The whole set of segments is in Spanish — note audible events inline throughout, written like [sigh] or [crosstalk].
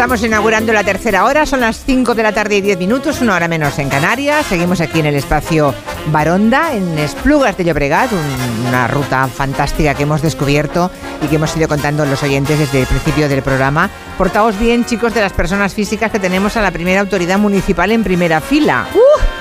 Estamos inaugurando la tercera hora, son las 5 de la tarde y 10 minutos, una hora menos en Canarias. Seguimos aquí en el espacio Baronda, en Esplugas de Llobregat, un- una ruta fantástica que hemos descubierto y que hemos ido contando los oyentes desde el principio del programa. Portaos bien, chicos, de las personas físicas que tenemos a la primera autoridad municipal en primera fila.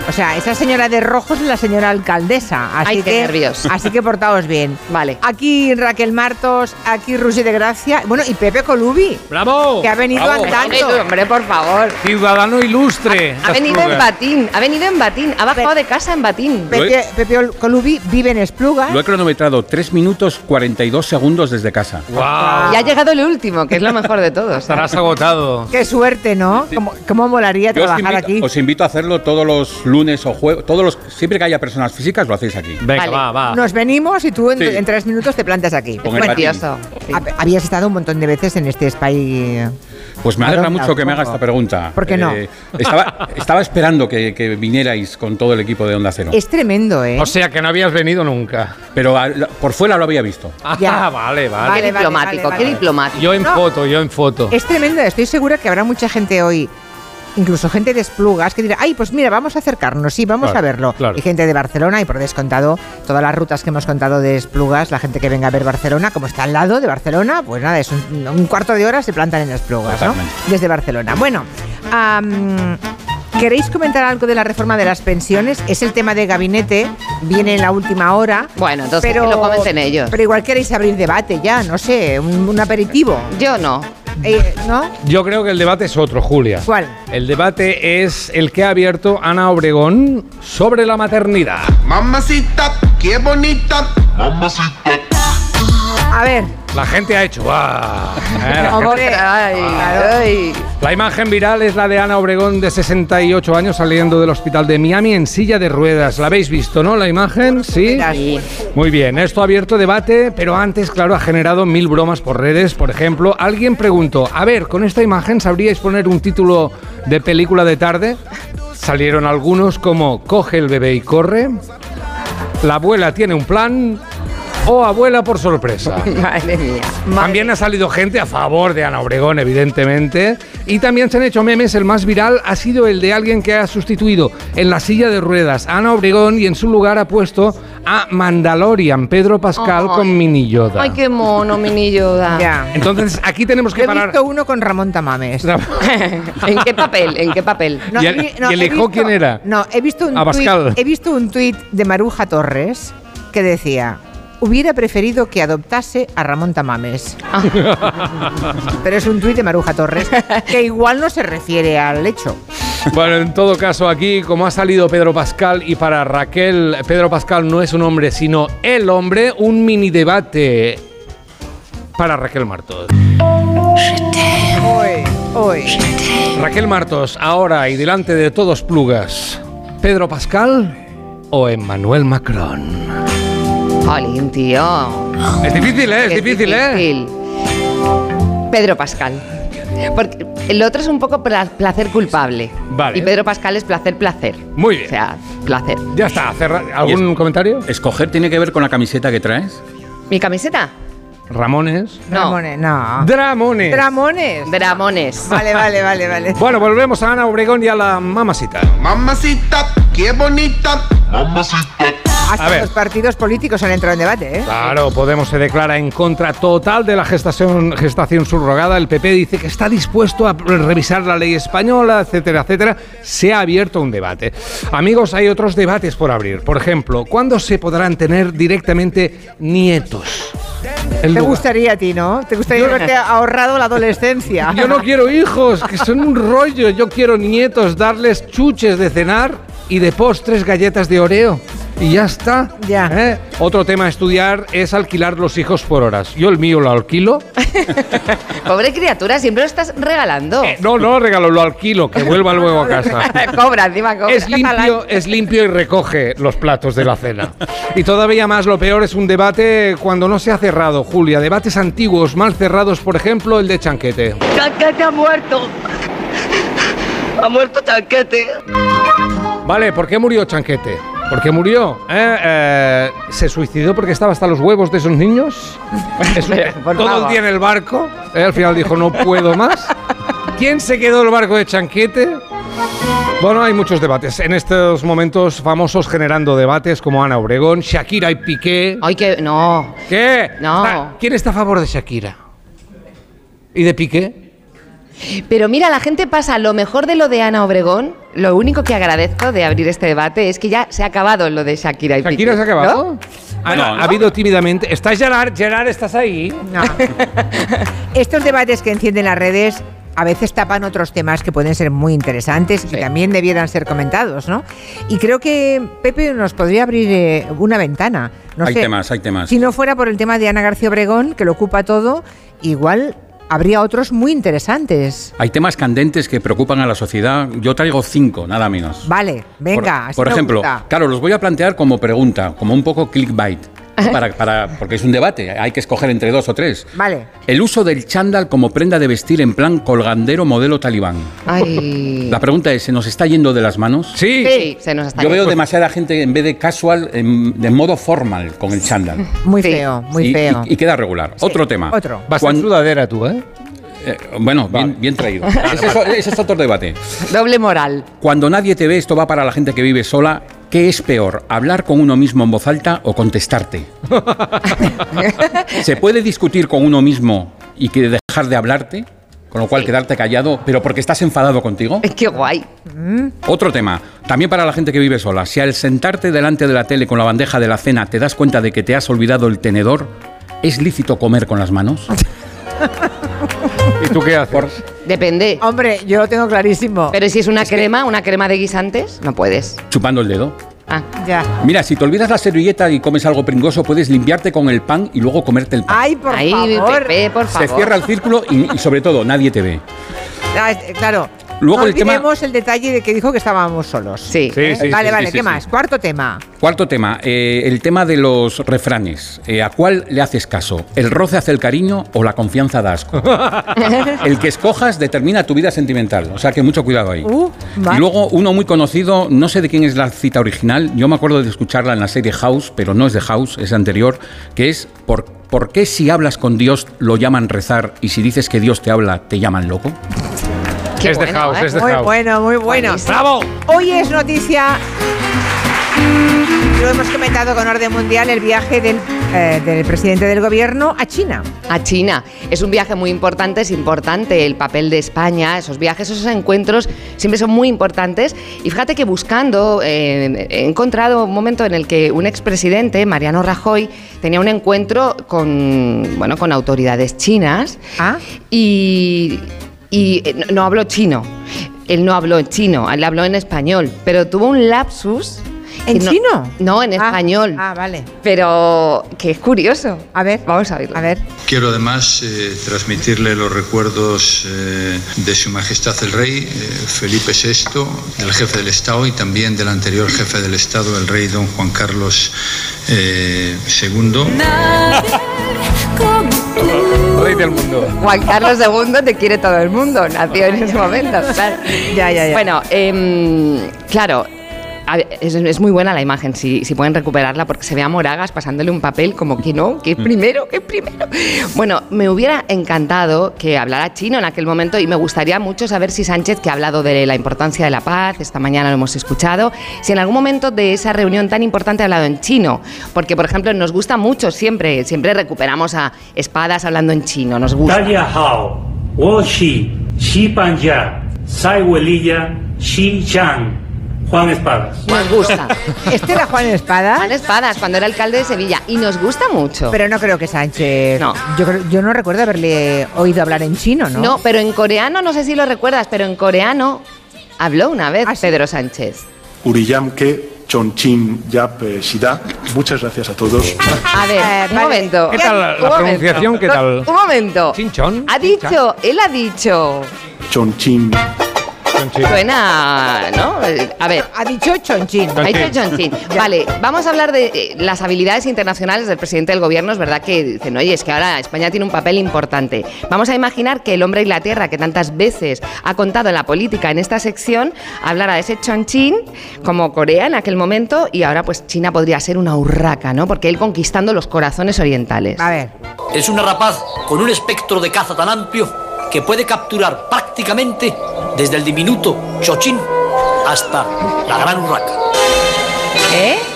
O sea, esa señora de rojo es la señora alcaldesa. Así Ay, qué que, nervios. Así que portaos bien. [laughs] Vale. Aquí Raquel Martos, aquí Rusi de Gracia, bueno, y Pepe Colubi, ¡Bravo! que ha venido Bravo. andando. Hombre, por favor. Ciudadano ilustre. Ha venido en batín, ha venido en batín, ha bajado de casa en batín. Pepe, Pepe Colubi vive en Esplugas. Lo he cronometrado 3 minutos 42 segundos desde casa. ¡Wow! Y ha llegado el último, que es lo mejor de todos. Estarás agotado. Qué suerte, ¿no? ¿Cómo, cómo molaría Yo os trabajar invito, aquí? os invito a hacerlo todos los lunes o jueves, todos los, siempre que haya personas físicas lo hacéis aquí. Venga, Vale. va, va. Nos venimos y tú en, Sí. en tres minutos te plantas aquí. Con. Sí. Hab- Habías estado un montón de veces en este spy. Pues me alegra mucho que me haga esta pregunta. Eh, ¿Por qué no? Estaba, estaba esperando que, que vinierais con todo el equipo de Onda Cero. Es tremendo, ¿eh? O sea que no habías venido nunca. Pero a- por fuera lo había visto. Ah, Ya. vale, [laughs] vale. Vale, Qué diplomático, vale, qué diplomático. Yo en No. foto, yo en foto. Es tremendo, estoy segura que habrá mucha gente hoy, incluso gente de Esplugas, que dirá, ay, pues mira, vamos a acercarnos, sí, vamos Claro, a verlo. claro. Y gente de Barcelona, y por descontado, todas las rutas que hemos contado de Esplugas, la gente que venga a ver Barcelona, como está al lado de Barcelona, pues nada, es un, un cuarto de hora se plantan en Esplugas, ¿no? Desde Barcelona. Bueno, am, ¿queréis comentar algo de la reforma de las pensiones? Es el tema de gabinete, viene en la última hora. Bueno, entonces que lo comenten ellos. Pero igual queréis abrir debate ya, no sé, un, un aperitivo. Yo no. Eh, ¿No? Yo creo que el debate es otro, Julia. ¿Cuál? El debate es el que ha abierto Ana Obregón sobre la maternidad. Mamacita, qué bonita. A ver, La gente ha hecho. Eh, la, Hombre, gente- Ay, claro. ay. La imagen viral es la de Ana Obregón de 68 años saliendo del hospital de Miami en silla de ruedas. ¿La habéis visto, no? La imagen. Sí. Muy bien, esto ha abierto debate, pero antes, claro, ha generado mil bromas por redes. Por ejemplo, alguien preguntó, a ver, con esta imagen sabríais poner un título de película de tarde. Salieron algunos como Coge el bebé y corre, La abuela tiene un plan o Abuela por sorpresa. [laughs] Madre mía. También ha salido gente a favor de Ana Obregón, evidentemente. Y también se han hecho memes. El más viral ha sido el de alguien que ha sustituido en la silla de ruedas a Ana Obregón y en su lugar ha puesto a Mandalorian, Pedro Pascal, con Mini Yoda. Ay, qué mono, mini Yoda. ya. Entonces aquí tenemos que Yo he parar. visto uno con Ramón Tamames. [laughs] ¿En qué papel? ¿En qué papel? ¿Y el- he vi- y he hijo visto- quién era? No, he visto un A Pascal. tuit, he visto un tuit de Maruja Torres que decía hubiera preferido que adoptase a Ramón Tamames. [laughs] Pero es un tuit de Maruja Torres que igual no se refiere al hecho. Bueno, en todo caso, aquí, como ha salido Pedro Pascal y para Raquel, Pedro Pascal no es un hombre, sino el hombre, un mini debate para Raquel Martos. Hoy, hoy. Raquel Martos, ahora y delante de todos plugas, ¿Pedro Pascal o Emmanuel Macron? Jolín, tío. Es difícil, ¿eh? Es Qué difícil, ¿eh? difícil. Pedro Pascal. Porque el otro es un poco pla- placer culpable. Vale. Y Pedro Pascal es placer, placer. Muy bien. O sea, placer. Ya está. cerra- ¿Algún es- comentario? ¿Escoger tiene que ver con la camiseta que traes? ¿Mi camiseta? Ramones. No. Dramones, no. Dramones. Dramones. Dramones. Vale, vale, vale, vale. bueno, volvemos a Ana Obregón y a la mamacita. Mamacita, qué bonita. Hasta a ver. los partidos políticos han entrado en debate, ¿eh? Claro, Podemos se declara en contra total de la gestación, gestación subrogada. El PP dice que está dispuesto a revisar la ley española, etcétera, etcétera. Se ha abierto un debate. Amigos, hay otros debates por abrir. Por ejemplo, ¿cuándo se podrán tener directamente nietos? El Te lugar- gustaría a ti, ¿no? Te gustaría haberte ahorrado la adolescencia. Yo no quiero hijos, que son un rollo. Yo quiero nietos, darles chuches de cenar y de postres galletas de Oreo. Y ya está. Ya. ¿eh? Otro tema a estudiar es alquilar los hijos por horas. Yo el mío lo alquilo. [laughs] Pobre criatura, siempre lo estás regalando. Eh, no, no regalo, lo alquilo, que vuelva luego a casa. [laughs] cobra, encima cobra. Es limpio, [laughs] es limpio y recoge los platos de la cena. Y todavía más, lo peor es un debate cuando no se ha cerrado, Julia. Debates antiguos, mal cerrados, por ejemplo, el de Chanquete. Chanquete ha muerto. Ha muerto Chanquete. Vale, ¿por qué murió Chanquete? ¿Por qué murió? ¿Eh? Eh, ¿Se suicidó porque estaba hasta los huevos de esos niños? [laughs] Es un- todo el día en el barco. ¿eh? Al final dijo, no puedo más. ¿Quién se quedó el barco de Chanquete? Bueno, hay muchos debates. En estos momentos famosos generando debates como Ana Obregón, Shakira y Piqué. Ay, que no. ¿Qué? No. Está- ¿Quién está a favor de Shakira? ¿Y de Piqué? Pero mira, la gente pasa lo mejor de lo de Ana Obregón. Lo único que agradezco de abrir este debate es que ya se ha acabado lo de Shakira y ¿Shakira Piqué, se ha acabado? ¿no? Ah, No, no, no. Ha habido tímidamente. ¿Estás Gerard? Gerard, ¿estás ahí? No. [laughs] Estos debates que encienden las redes a veces tapan otros temas que pueden ser muy interesantes y también debieran ser comentados, ¿no? Y creo que Pepe nos podría abrir eh, una ventana. No Hay sé, temas, hay temas. Si no fuera por el tema de Ana García Obregón, que lo ocupa todo, igual habría otros muy interesantes. Hay temas candentes que preocupan a la sociedad. Yo traigo cinco, nada menos. Vale, venga. Por, así por ejemplo, gusta. claro, los voy a plantear como pregunta, como un poco clickbait. Para, para- porque es un debate, hay que escoger entre dos o tres. Vale. El uso del chándal como prenda de vestir en plan colgandero modelo talibán. Ay. La pregunta es, ¿se nos está yendo de las manos? Sí. Sí, se nos está Yo veo demasiada gente en vez de casual, en, de modo formal con el chándal. [laughs] Muy Sí. feo, muy y, feo. y- y queda regular. Otro tema. Otro. Vas Cuan- en sudadera tú, ¿eh? eh, bueno, bien, bien traído. ese, es, ese es otro debate. Doble moral. Cuando nadie te ve, esto va para la gente que vive sola. ¿Qué es peor, hablar con uno mismo en voz alta o contestarte? [laughs] ¿Se puede discutir con uno mismo y que dejar de hablarte? Con lo cual quedarte callado, pero porque estás enfadado contigo. [laughs] Qué guay. Otro tema, también para la gente que vive sola. Si al sentarte delante de la tele con la bandeja de la cena te das cuenta de que te has olvidado el tenedor, ¿es lícito comer con las manos? [laughs] ¿Y tú qué haces? Por- Depende. Hombre, yo lo tengo clarísimo. Pero si es una crema, una crema de guisantes, no puedes. chupando el dedo. Ah. Ya. Mira, si te olvidas la servilleta y comes algo pringoso, puedes limpiarte con el pan y luego comerte el pan. Ay, por Ay, favor. Pepe, por Se cierra el círculo y, y sobre todo nadie te ve. Ah, claro. Luego no el tema- olvidemos el detalle de que dijo que estábamos solos. Sí. Sí, sí. vale, sí, vale, sí, ¿qué sí, más? sí. Cuarto tema. Cuarto tema, eh, el tema de los refranes. Eh, ¿A cuál le haces caso? ¿El roce hace el cariño o la confianza da asco? [laughs] el que escojas determina tu vida sentimental. O sea que mucho cuidado ahí. Uh, vale. Y luego uno muy conocido, no sé de quién es la cita original, yo me acuerdo de escucharla en la serie House, pero no es de House, es anterior, que es ¿por, ¿por qué si hablas con Dios lo llaman rezar y si dices que Dios te habla te llaman loco? Qué es de bueno, house, ¿eh? es de Muy house. bueno, muy bueno. Buenísimo. ¡Bravo! Hoy es noticia. Lo hemos comentado con orden mundial el viaje del, eh, del presidente del gobierno a China. a China. Es un viaje muy importante, es importante el papel de España, esos viajes, esos encuentros siempre son muy importantes. Y fíjate que buscando, eh, he encontrado un momento en el que un expresidente, Mariano Rajoy, tenía un encuentro con, bueno, con autoridades chinas Ah. y, y, eh, no, habló chino. Él no habló en chino, él habló en español, pero tuvo un lapsus. ¿En no- chino? No, en Ah, español. Ah, vale. Pero que es curioso. A ver. Vamos a verlo. A ver. Quiero además eh, transmitirle los recuerdos eh, de Su Majestad el Rey eh, Felipe VI, del jefe del Estado y también del anterior jefe del Estado, el rey don Juan Carlos eh, II. Rey del mundo. Juan Carlos II te quiere todo el mundo, nació en ese momento. claro. Ya, ya, ya. Bueno, em, claro es, muy buena la imagen, si, si, pueden recuperarla, porque se ve a Moragas pasándole un papel como que no, que mm. primero, que primero. Bueno, me hubiera encantado que hablara chino en aquel momento y me gustaría mucho saber si Sánchez, que ha hablado de la importancia de la paz, esta mañana lo hemos escuchado, si en algún momento de esa reunión tan importante ha hablado en chino, porque por ejemplo nos gusta mucho siempre, siempre recuperamos a espadas hablando en chino, nos gusta. Hao, Wo Shi, Shi Sai Xi Juan Espadas。Nos gusta. Este era Juan Espada. Juan Espadas, cuando era alcalde de Sevilla. Y nos gusta mucho. Pero no creo que Sánchez. No. Yo, no recuerdo haberle oído hablar en chino, ¿no? no, pero en coreano, no sé si lo recuerdas, pero en coreano habló una vez Ah, sí. Pedro Sánchez. Uriyamke Chonchin Yap Shida. Muchas gracias a todos. A ver, Eh, un vale. momento. ¿Qué tal la Un momento. pronunciación? ¿Qué tal? Un momento. ¿Chinchón? Ha dicho, él ha dicho. Chonchin. Suena, ¿no? A ver. Ha dicho Chonchín. Ha dicho Chonchín. [laughs] Vale, vamos a hablar de eh, las habilidades internacionales del presidente del gobierno. Es verdad que dicen, oye, es que ahora España tiene un papel importante. Vamos a imaginar que el hombre y la tierra, que tantas veces ha contado en la política en esta sección, hablara de ese Chonchín como Corea en aquel momento y ahora pues China podría ser una urraca, ¿no? Porque él conquistando los corazones orientales. A ver. Es una rapaz con un espectro de caza tan amplio que puede capturar prácticamente desde el diminuto chochín hasta la gran urraca. ¿Eh?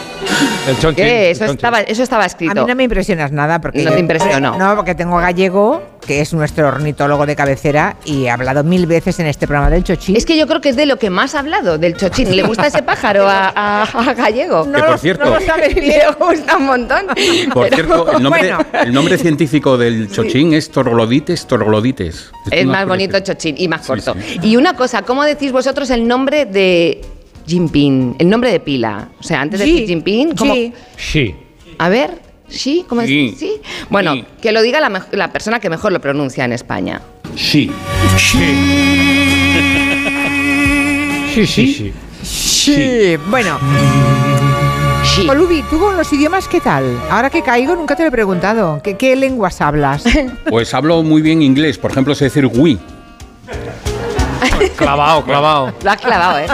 El chonchín. ¿Qué? Eso estaba, eso estaba A escrito. mí no me impresionas nada porque No te impresionó. No, porque tengo a Gallego, que es nuestro ornitólogo de cabecera y ha hablado mil veces en este programa del chochín. Es que yo creo que es de lo que más ha hablado, del chochín. ¿Le gusta ese pájaro a, a- a Gallego? no que por lo- cierto- no lo sabes [laughs] bien. Le gusta un montón. Por Pero- cierto, el nombre, Bueno. el nombre científico del chochín es torglodites torglodites. Es más bonito chochín y más Sí, corto. sí. Y una cosa, ¿cómo decís vosotros el nombre de Jinping? El nombre de pila. O sea, antes de Xi, decir Jinping, ¿cómo? Xi. Sí. A ver, ¿sí? ¿Cómo es? Xi. ¿Sí? Bueno, Xi. que lo diga la, persona que mejor lo pronuncia en España. Sí. Sí, sí, sí. Sí. Bueno, Xi. Colubi, ¿tú con los idiomas qué tal? Ahora que caigo, nunca te lo he preguntado. ¿Qué, qué lenguas hablas? [laughs] Pues hablo muy bien inglés. Por ejemplo, sé decir oui. [laughs] Clavado, clavado. Lo has clavado, ¿eh?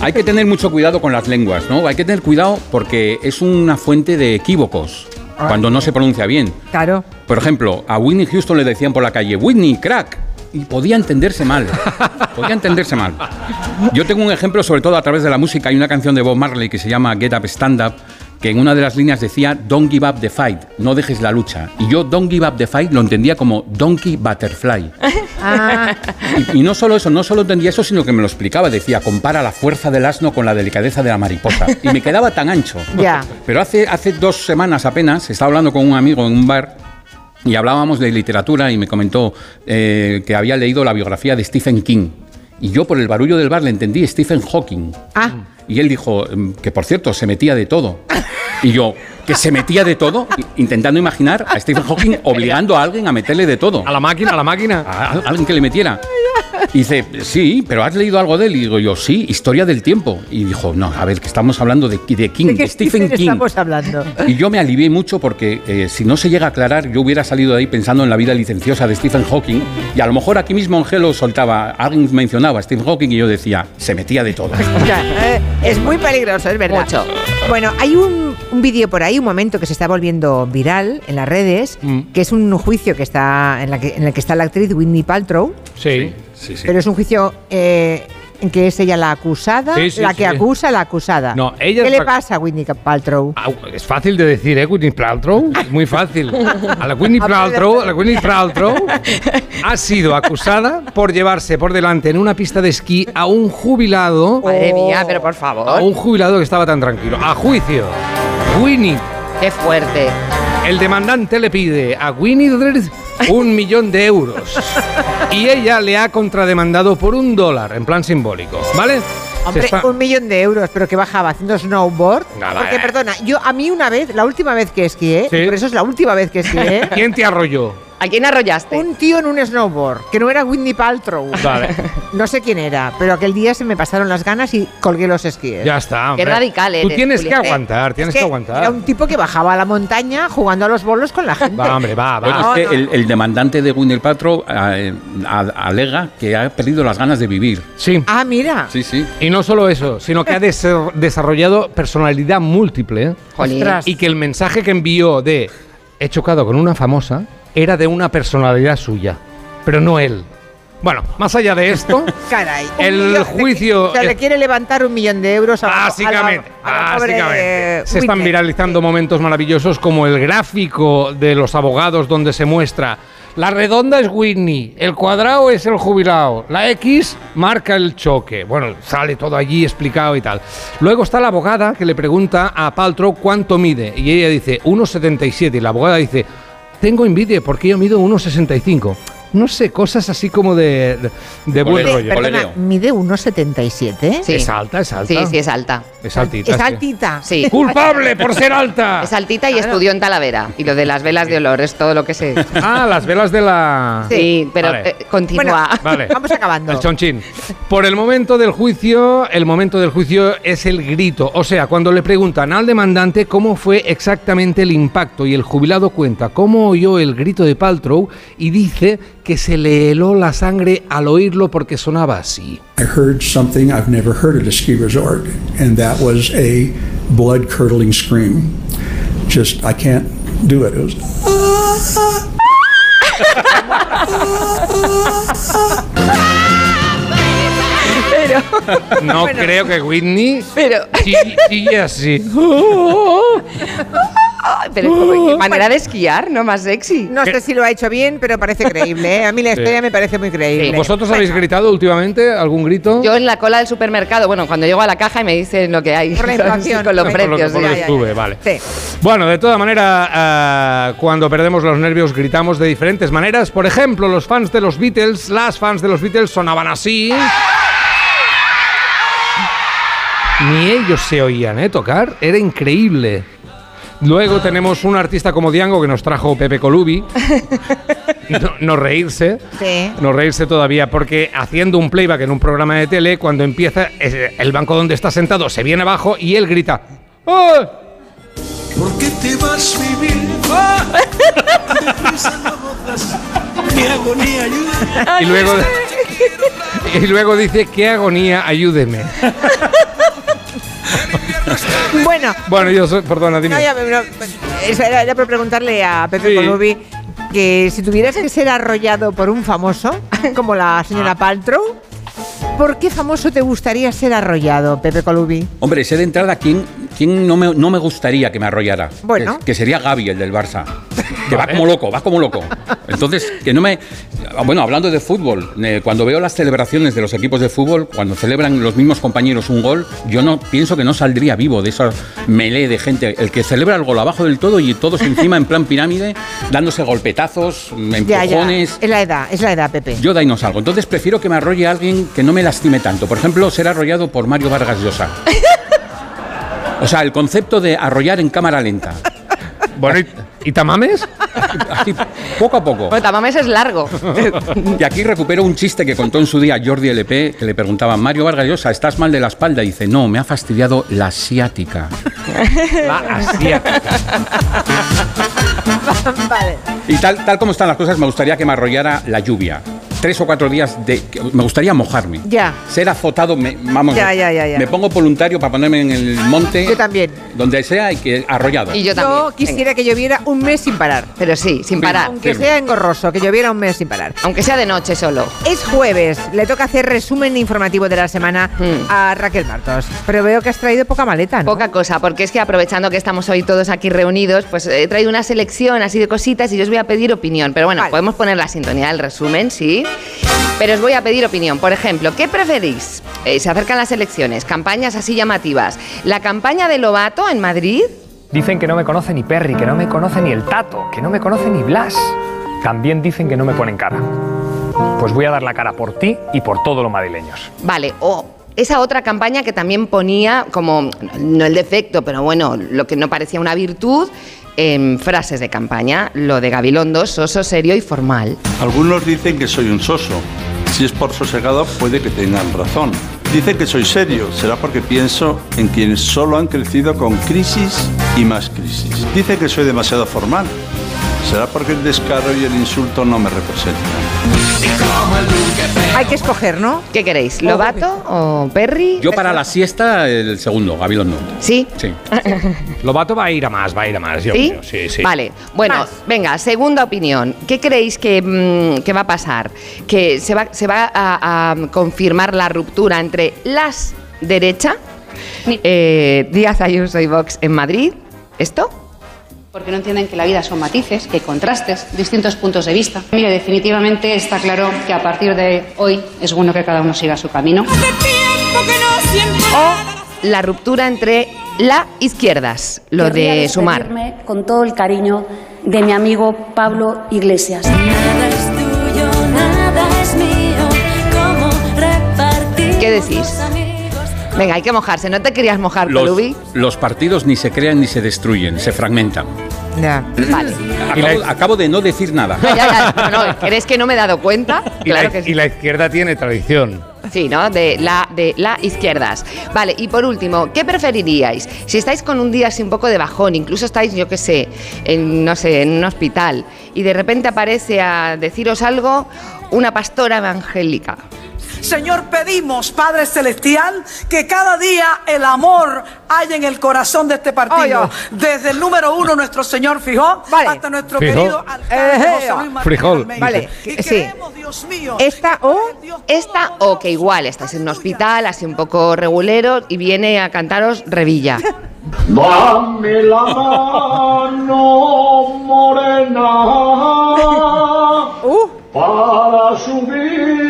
Hay que tener mucho cuidado con las lenguas, ¿no? Hay que tener cuidado porque es una fuente de equívocos cuando no se pronuncia bien. Claro. Por ejemplo, a Whitney Houston le decían por la calle, Whitney, crack. Y podía entenderse mal. [laughs] Podía entenderse mal. Yo tengo un ejemplo, sobre todo a través de la música. Hay una canción de Bob Marley que se llama Get Up Stand Up, que en una de las líneas decía Don't give up the fight, no dejes la lucha. Y yo Don't give up the fight lo entendía como Donkey Butterfly. [laughs] Ah, Y, y no solo eso, no solo entendía eso, sino que me lo explicaba. Decía, compara la fuerza del asno con la delicadeza de la mariposa. Y me quedaba tan ancho. [laughs] Ya. Pero hace, hace dos semanas apenas estaba hablando con un amigo en un bar y hablábamos de literatura y me comentó eh, que había leído la biografía de Stephen King. Y yo por el barullo del bar le entendí Stephen Hawking. ah, Y él dijo mm, que, por cierto, se metía de todo. Y yo, que se metía de todo, intentando imaginar a Stephen Hawking obligando a alguien a meterle de todo. A la máquina, a la máquina. A a alguien que le metiera. Y dice, sí, pero ¿has leído algo de él? Y digo yo, sí, Historia del Tiempo. Y dijo, no, a ver, que estamos hablando de, de King, ¿de Stephen King. estamos hablando? Y yo me alivié mucho porque eh, si no se llega a aclarar, yo hubiera salido de ahí pensando en la vida licenciosa de Stephen Hawking. Y a lo mejor aquí mismo en Gelo soltaba, alguien mencionaba a Stephen Hawking y yo decía, se metía de todo. [laughs] O sea, eh, es muy peligroso, es verdad. Mucho. Bueno, hay un, un vídeo por ahí, un momento que se está volviendo viral en las redes, Mm. que es un juicio que está en, la que, en el que está la actriz Whitney Paltrow, Sí. Sí, sí. pero es un juicio eh, en que es ella la acusada, Sí, sí, la que sí. acusa a la acusada. No, ella ¿Qué le la- pasa a Whitney Paltrow? Ah, Es fácil de decir, ¿eh? Whitney Paltrow. Muy fácil. A la Whitney [laughs] Paltrow, a la Whitney Paltrow ha sido acusada por llevarse por delante en una pista de esquí a un jubilado. Madre mía, pero por favor. A un jubilado que estaba tan tranquilo. A juicio. Winnie. Qué fuerte. El demandante le pide a Winnie un millón de euros. Y ella le ha contrademandado por un dólar, en plan simbólico. ¿Vale? Hombre, un millón de euros, pero que bajaba haciendo snowboard. Nada, Porque, eh. perdona, yo a mí una vez, la última vez que esquié, Sí. y por eso es la última vez que esquié, [laughs] ¿Quién te arrolló? ¿A quién arrollaste? un tío en un snowboard, que no era Whitney Paltrow. Vale. No sé quién era, pero aquel día se me pasaron las ganas y colgué los esquíes. Ya está. hombre. radical Tú eres, tienes que aguantar, tienes Es que, aguantar. Era un tipo que bajaba a la montaña jugando a los bolos con la gente. Va, hombre, va, va. No, es que no, el, no. el demandante de Gwyneth Paltrow eh, a- alega que ha perdido las ganas de vivir. Sí. Ah, mira. Sí, sí. Y no solo eso, sino que ha des- desarrollado personalidad múltiple. ¿eh? Jolín. Ostras. Y que el mensaje que envió de he chocado con una famosa era de una personalidad suya, pero no él. Bueno, más allá de esto, [laughs] Caray. El juicio- O sea, le quiere levantar un millón de euros a Básicamente, a la- a la pobre, básicamente. eh, Se están viralizando momentos maravillosos como el gráfico de los abogados donde se muestra la redonda es Whitney, el cuadrado es el jubilado, la X marca el choque. Bueno, sale todo allí explicado y tal. Luego está la abogada que le pregunta a Paltrow cuánto mide y ella dice 1,77 y la abogada dice tengo envidia porque yo mido 1,65. No sé, cosas así como de, de, de buen rollo. Perdona, mide 1,77. Sí. Es alta, es alta. Sí, sí, es alta. Es altita. Es altita. Sí. [laughs] ¡Culpable por ser alta! Es altita y estudió en Talavera. Y lo de las velas de olor es todo lo que sé. Ah, las velas de la... Sí, pero Vale. eh, Bueno, continúa. [laughs] Vale. vamos acabando. El chonchín. Por el momento del juicio, el momento del juicio es el grito. O sea, cuando le preguntan al demandante cómo fue exactamente el impacto y el jubilado cuenta cómo oyó el grito de Paltrow y dice que se le heló la sangre al oírlo porque sonaba así. I heard something I've never heard at a ski resort, and that was a blood curdling scream. Just, I can't do it. It was. Pero, No Bueno. creo que Whitney pero, así. [laughs] Pero como- qué manera de esquiar, ¿no? Más sexy. No sé si lo ha hecho bien, pero parece creíble. ¿eh? A mí la Sí. historia me parece muy creíble. ¿Vosotros habéis gritado últimamente algún grito? Yo en la cola del supermercado, bueno, cuando llego a la caja y me dicen lo que hay. Por la [laughs] inflación. Con los precios. por lo sí. que ya, sube, ya. vale. Sí. Bueno, de toda manera, ah, cuando perdemos los nervios gritamos de diferentes maneras. Por ejemplo, los fans de los Beatles, las fans de los Beatles sonaban así. Ni ellos se oían, ¿eh? Tocar. Era increíble. Luego tenemos un artista como Diango que nos trajo Pepe Colubi. [laughs] No, no reírse. Sí. No reírse todavía, porque haciendo un playback en un programa de tele, cuando empieza, el banco donde está sentado se viene abajo y él grita. ¡Oh! ¿Por qué te vas a vivir? Mi agonía, ayuda. Y luego, [laughs] y luego dice, qué agonía, ayúdeme. [laughs] [laughs] Bueno, Bueno, yo soy, perdona, dime. no, ya, no, eso era, era por preguntarle a Pepe Sí. Colubi que si tuvieras que ser arrollado por un famoso, [laughs] como la señora Ah. Paltrow, ¿por qué famoso te gustaría ser arrollado, Pepe Colubi? Hombre, sé de entrada quién, quién no, me, no me gustaría que me arrollara. Bueno. Que, que sería Gaby, el del Barça. [laughs] Que va como loco, va como loco. Entonces, que no me... Bueno, hablando de fútbol, eh, cuando veo las celebraciones de los equipos de fútbol, cuando celebran los mismos compañeros un gol, yo no pienso que no saldría vivo de esa melee de gente. El que celebra el gol abajo del todo y todos encima en plan pirámide, dándose golpetazos, Ya, ya. empujones. Es la edad, es la edad, Pepe. Yo de ahí no salgo. Entonces prefiero que me arrolle alguien que no me lastime tanto. Por ejemplo, ser arrollado por Mario Vargas Llosa. [laughs] O sea, el concepto de arrollar en cámara lenta. Bueno, ¿y, y Tamames? Así, poco a poco. Bueno, Tamames es largo. Y aquí recupero un chiste que contó en su día Jordi LP, que le preguntaban, Mario Vargas Llosa, ¿estás mal de la espalda? Y dice, no, me ha fastidiado la asiática. La asiática. [laughs] vale. Y tal, tal como están las cosas, me gustaría que me arrollara la lluvia. Tres o cuatro días de... que- Me gustaría mojarme. Ya. Ser azotado, me, vamos, Ya, ya, ya, ya. me pongo voluntario para ponerme en el monte. Yo también. Donde sea y que arrollado. Y yo también. Yo quisiera que lloviera un mes sin parar. Pero sí, sin parar. Aunque Sí. sea engorroso, que lloviera un mes sin parar. Aunque sea de noche solo. Es jueves, le toca hacer resumen informativo de la semana Hmm. a Raquel Martos. Pero veo que has traído poca maleta, ¿no? Poca cosa, porque es que aprovechando que estamos hoy todos aquí reunidos, pues he traído una selección así de cositas y yo os voy a pedir opinión. Pero bueno, Vale. podemos poner la sintonía del resumen, sí. Pero os voy a pedir opinión. Por ejemplo, ¿qué preferís? Eh, se acercan las elecciones, campañas así llamativas. ¿La campaña de Lobato en Madrid? Dicen que no me conoce ni Perry, que no me conoce ni el Tato, que no me conoce ni Blas. También dicen que no me ponen cara. Pues voy a dar la cara por ti y por todos los madrileños. Vale, o esa otra campaña que también ponía como, no el defecto, pero bueno, lo que no parecía una virtud, en frases de campaña, lo de Gabilondo, soso, serio y formal. Algunos dicen que soy un soso. Si es por sosegado, puede que tengan razón. Dicen que soy serio, será porque pienso en quienes solo han crecido con crisis y más crisis. Dicen que soy demasiado formal, será porque el descaro y el insulto no me representan. Hay que escoger, ¿no? ¿Qué queréis? ¿Lobato o Perry? Yo para la siesta, el segundo, Gabilondo. ¿Sí? Sí. [laughs] Lobato va a ir a más, va a ir a más, yo ¿Sí? creo. Sí, sí. Vale, bueno, venga, segunda opinión. ¿Qué creéis que, mm, que va a pasar? ¿Que se va, se va a, a confirmar la ruptura entre las derecha, eh, Díaz Ayuso y Vox en Madrid? ¿Esto? Porque no entienden que la vida son matices, que hay contrastes, distintos puntos de vista. Mire, definitivamente está claro que a partir de hoy es bueno que cada uno siga su camino. O la ruptura entre la izquierdas, lo Querría de sumar. con todo el cariño de mi amigo Pablo Iglesias. ¿Qué decís? Venga, hay que mojarse. ¿No te querías mojar, Los, Colubi? los partidos ni se crean ni se destruyen, se fragmentan. Ya. Vale. Acabo, acabo de no decir nada. Ya, ya, no, no, ¿crees que no me he dado cuenta? Y, Claro la, que sí. y la izquierda tiene tradición. Sí, ¿no? De la, de la izquierdas. Vale, y por último, ¿qué preferiríais? Si estáis con un día así un poco de bajón, incluso estáis, yo qué sé, en, no sé, en un hospital, y de repente aparece a deciros algo una pastora evangélica. Señor, pedimos, Padre Celestial, que cada día el amor haya en el corazón de este partido. Desde el número uno, nuestro Señor Fijó, hasta nuestro Fijó. querido alcalde José Luis Martínez Frijol. Vale, Y sí. creemos, Dios mío, Esta o Esta o que igual estáis en un hospital, así un poco regulero, y viene a cantaros Revilla. [laughs] Dame la mano morena [laughs] para subir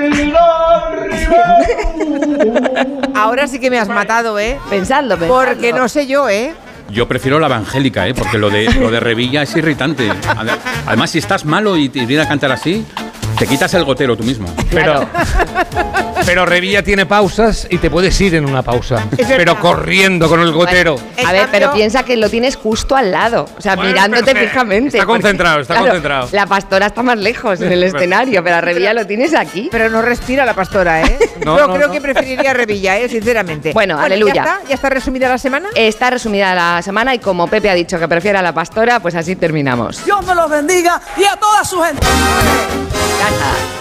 ahora sí que me has matado, ¿eh? Pensadlo, pensadlo. Porque no sé yo, ¿eh? Yo prefiero la evangélica, ¿eh? porque lo de, lo de Revilla es irritante. Ade- Además, si estás malo y te viene a cantar así, te quitas el gotero tú mismo. [laughs] Pero, pero Revilla tiene pausas y te puedes ir en una pausa. Pero corriendo con el gotero. A ver, pero piensa que lo tienes justo al lado, o sea, Bueno, mirándote se- fijamente. está concentrado, está concentrado. La pastora está más lejos en el escenario, pero a Revilla lo tienes aquí. Pero no respira la pastora, ¿eh? [laughs] No, Yo no, creo no. que preferiría Revilla, ¿eh? Sinceramente. Bueno, aleluya. ¿Ya está? ¿Ya está resumida la semana? Está resumida la semana y como Pepe ha dicho que prefiere a la pastora, pues así terminamos. Dios me los bendiga y a toda su gente. [laughs]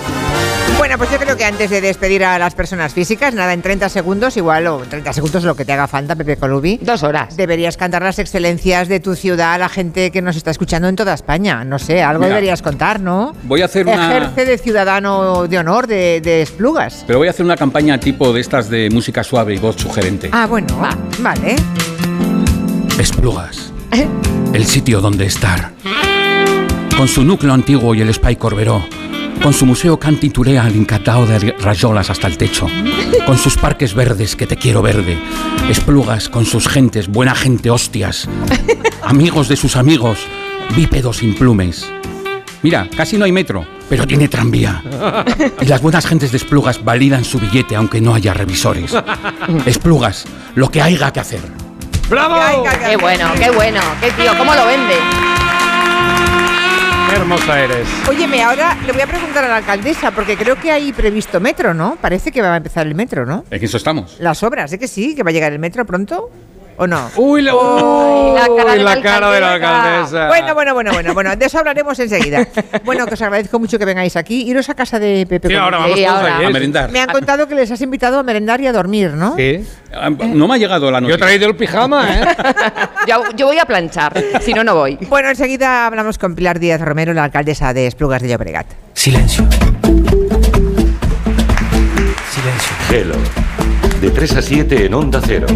Bueno, pues yo creo que antes de despedir a las personas físicas, nada, en 30 segundos, igual, o 30 segundos lo que te haga falta, Pepe Colubi. Dos horas. Deberías cantar las excelencias de tu ciudad a la gente que nos está escuchando en toda España. No sé, algo Mira, deberías contar, ¿no? Voy a hacer una. Ejerce de ciudadano de honor de, de Esplugas. Pero voy a hacer una campaña tipo de estas de música suave y voz sugerente. Ah, bueno, vale. Esplugas. [laughs] El sitio donde estar. Con su núcleo antiguo y el Spy Corberó. Con su museo cantiturea al incatao de rayolas hasta el techo. Con sus parques verdes que te quiero verde. Esplugas con sus gentes, buena gente hostias. Amigos de sus amigos, bípedos sin plumes. Mira, casi no hay metro, pero tiene tranvía. Y las buenas gentes de Esplugas validan su billete aunque no haya revisores. Esplugas, lo que haya que hacer. ¡Bravo! Qué bueno, qué bueno, qué tío, ¿cómo lo vende? Qué hermosa eres. Óyeme, ahora le voy a preguntar a la alcaldesa, porque creo que hay previsto metro, ¿no? Parece que va a empezar el metro, ¿no? En eso estamos. Las obras, ¿sí que sí? ¿Que va a llegar el metro pronto? ¿O no? Uy, la, uy, la cara de la la cara de la alcaldesa. Bueno, bueno, bueno, bueno, bueno, de eso hablaremos enseguida. [laughs] Bueno, que os agradezco mucho que vengáis aquí. Iros a casa de Pepe. Sí, ahora vamos Sí, ahora. A merendar. Me han contado que les has invitado a merendar y a dormir, ¿no? Sí. Ah, No me ha llegado la Yo he traído el pijama, ¿eh? [laughs] Yo, yo voy a planchar, si no, no voy. Bueno, enseguida hablamos con Pilar Díaz Romero, la alcaldesa de Esplugas de Llobregat. Silencio. Silencio. Hello de 3 a 7 en Onda Cero.